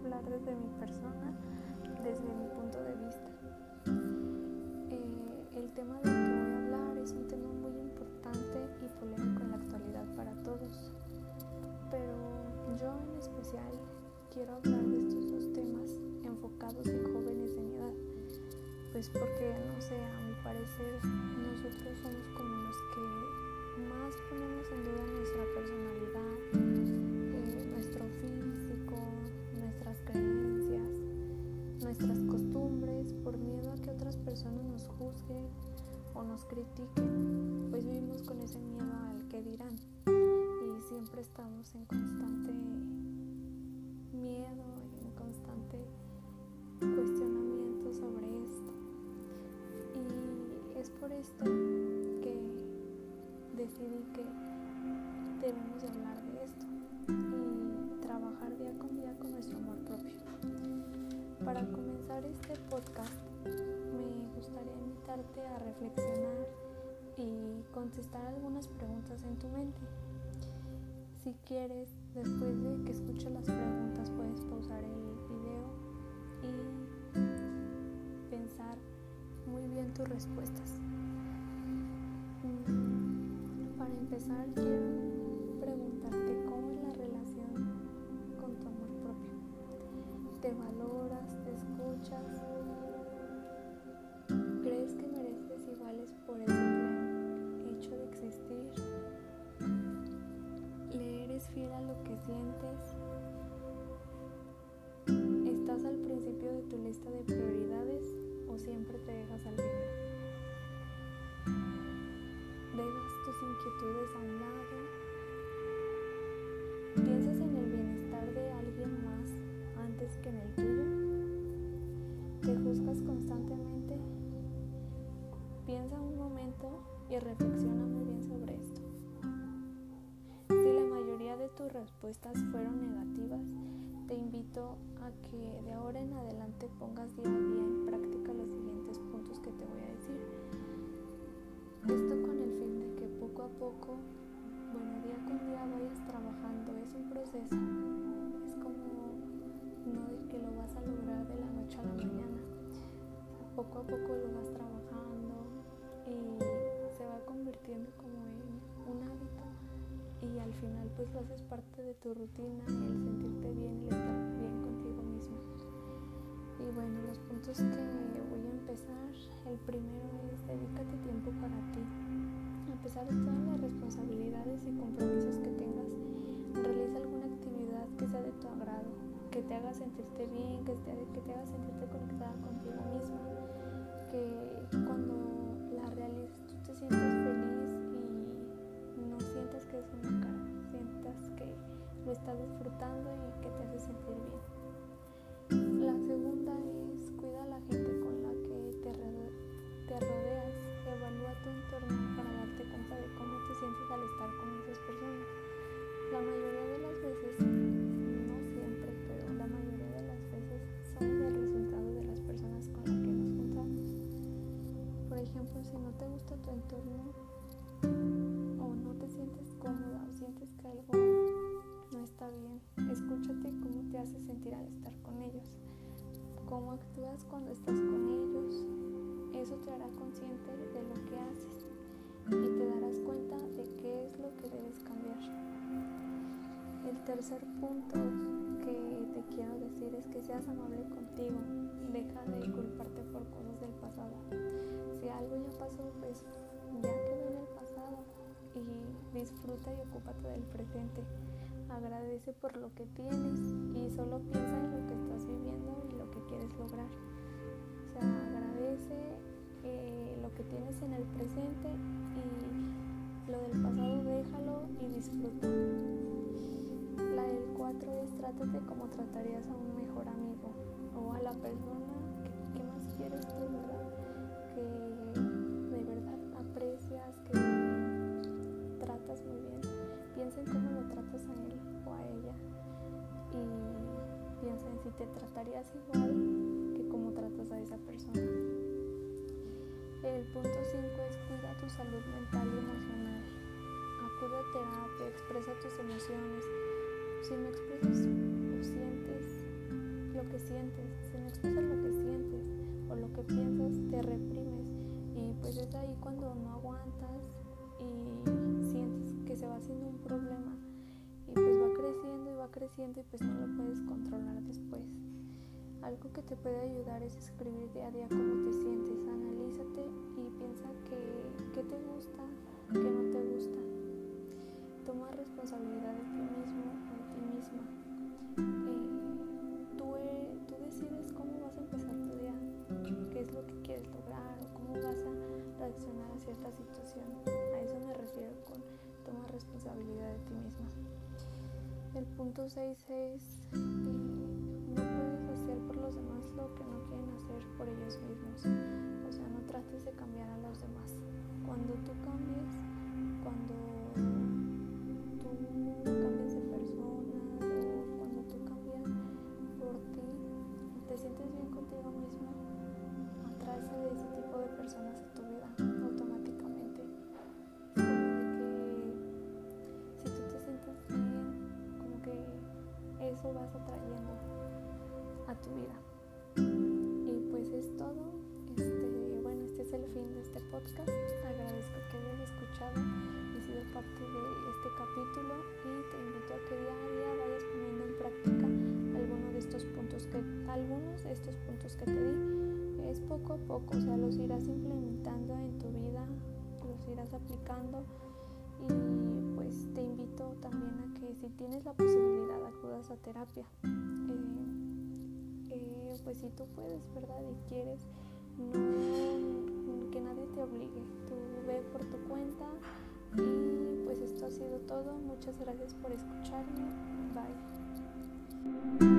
hablar desde mi persona, desde mi punto de vista. Eh, el tema del que voy a hablar es un tema muy importante y polémico en la actualidad para todos. Pero yo en especial quiero hablar de estos dos temas enfocados en jóvenes de mi edad. Pues porque, no sé, a mi parecer, nosotros somos como nos critiquen, pues vivimos con ese miedo al que dirán y siempre estamos en constante miedo, en constante cuestionamiento sobre esto. Y es por esto decidí que debemos hablar de esto y trabajar día con día con nuestro amor propio. Para comenzar este podcast reflexionar y contestar algunas preguntas en tu mente. Si quieres, después de que escuches las preguntas puedes pausar el video y pensar muy bien tus respuestas. empezar quiero negativas, te invito a que de ahora en adelante pongas día a día en práctica los siguientes puntos que te voy a decir. Esto con el fin de que poco a poco, bueno, día con día vayas trabajando. Es un proceso. Es como no de que lo vas a lograr de la noche a la mañana. poco a poco lo vas trabajando al final pues lo haces parte de tu rutina, el sentirte bien, el estar bien contigo mismo. Y bueno, los puntos que voy a empezar, el primero es dedícate tiempo para ti. A pesar de todas las responsabilidades y compromisos que tengas, realiza alguna actividad que sea de tu agrado, que te haga sentirte bien, que te, que te haga sentirte conectada contigo misma, que Si no te gusta tu entorno o no te sientes cómoda o sientes que algo no está bien, escúchate cómo te hace sentir al estar con ellos, cómo actúas cuando estás con ellos. Eso te hará consciente de lo que haces y te darás cuenta de qué es lo que debes cambiar. El tercer punto que te quiero decir es que seas amable contigo. Deja de culparte por pasó, pues ya quedó en el pasado y disfruta y ocúpate del presente. Agradece por lo que tienes y solo piensa en lo que estás viviendo y lo que quieres lograr. O sea, agradece eh, lo que tienes en el presente y lo del pasado déjalo y disfruta. La del 4 es trátate como tratarías a un mejor amigo o a la persona te tratarías igual que como tratas a esa persona. El punto 5 es cuida tu salud mental y emocional. Acude a terapia, expresa tus emociones. si no expresas creciendo y pues no lo puedes controlar después. Algo que te puede ayudar es escribir día a día cómo te sientes, analízate y piensa que, qué te gusta, qué no te gusta. Toma responsabilidad El punto 6 es, eh, no puedes hacer por los demás lo que no quieren hacer por ellos mismos. O sea, no trates de cambiar a los demás. Cuando tú cambies, cuando eso vas atrayendo a tu vida. Y pues es todo. Este, bueno, este es el fin de este podcast. Agradezco que hayas escuchado y sido parte de este capítulo y te invito a que día a día vayas poniendo en práctica algunos de estos puntos que algunos de estos puntos que te di. Es poco a poco, o sea, los irás implementando en tu vida, los irás aplicando y pues te invito también a que si tienes la posibilidad acudas a terapia. Eh, eh, pues si tú puedes, ¿verdad? Y quieres, que nadie te obligue. Tú ve por tu cuenta y pues esto ha sido todo. Muchas gracias por escucharme. Bye.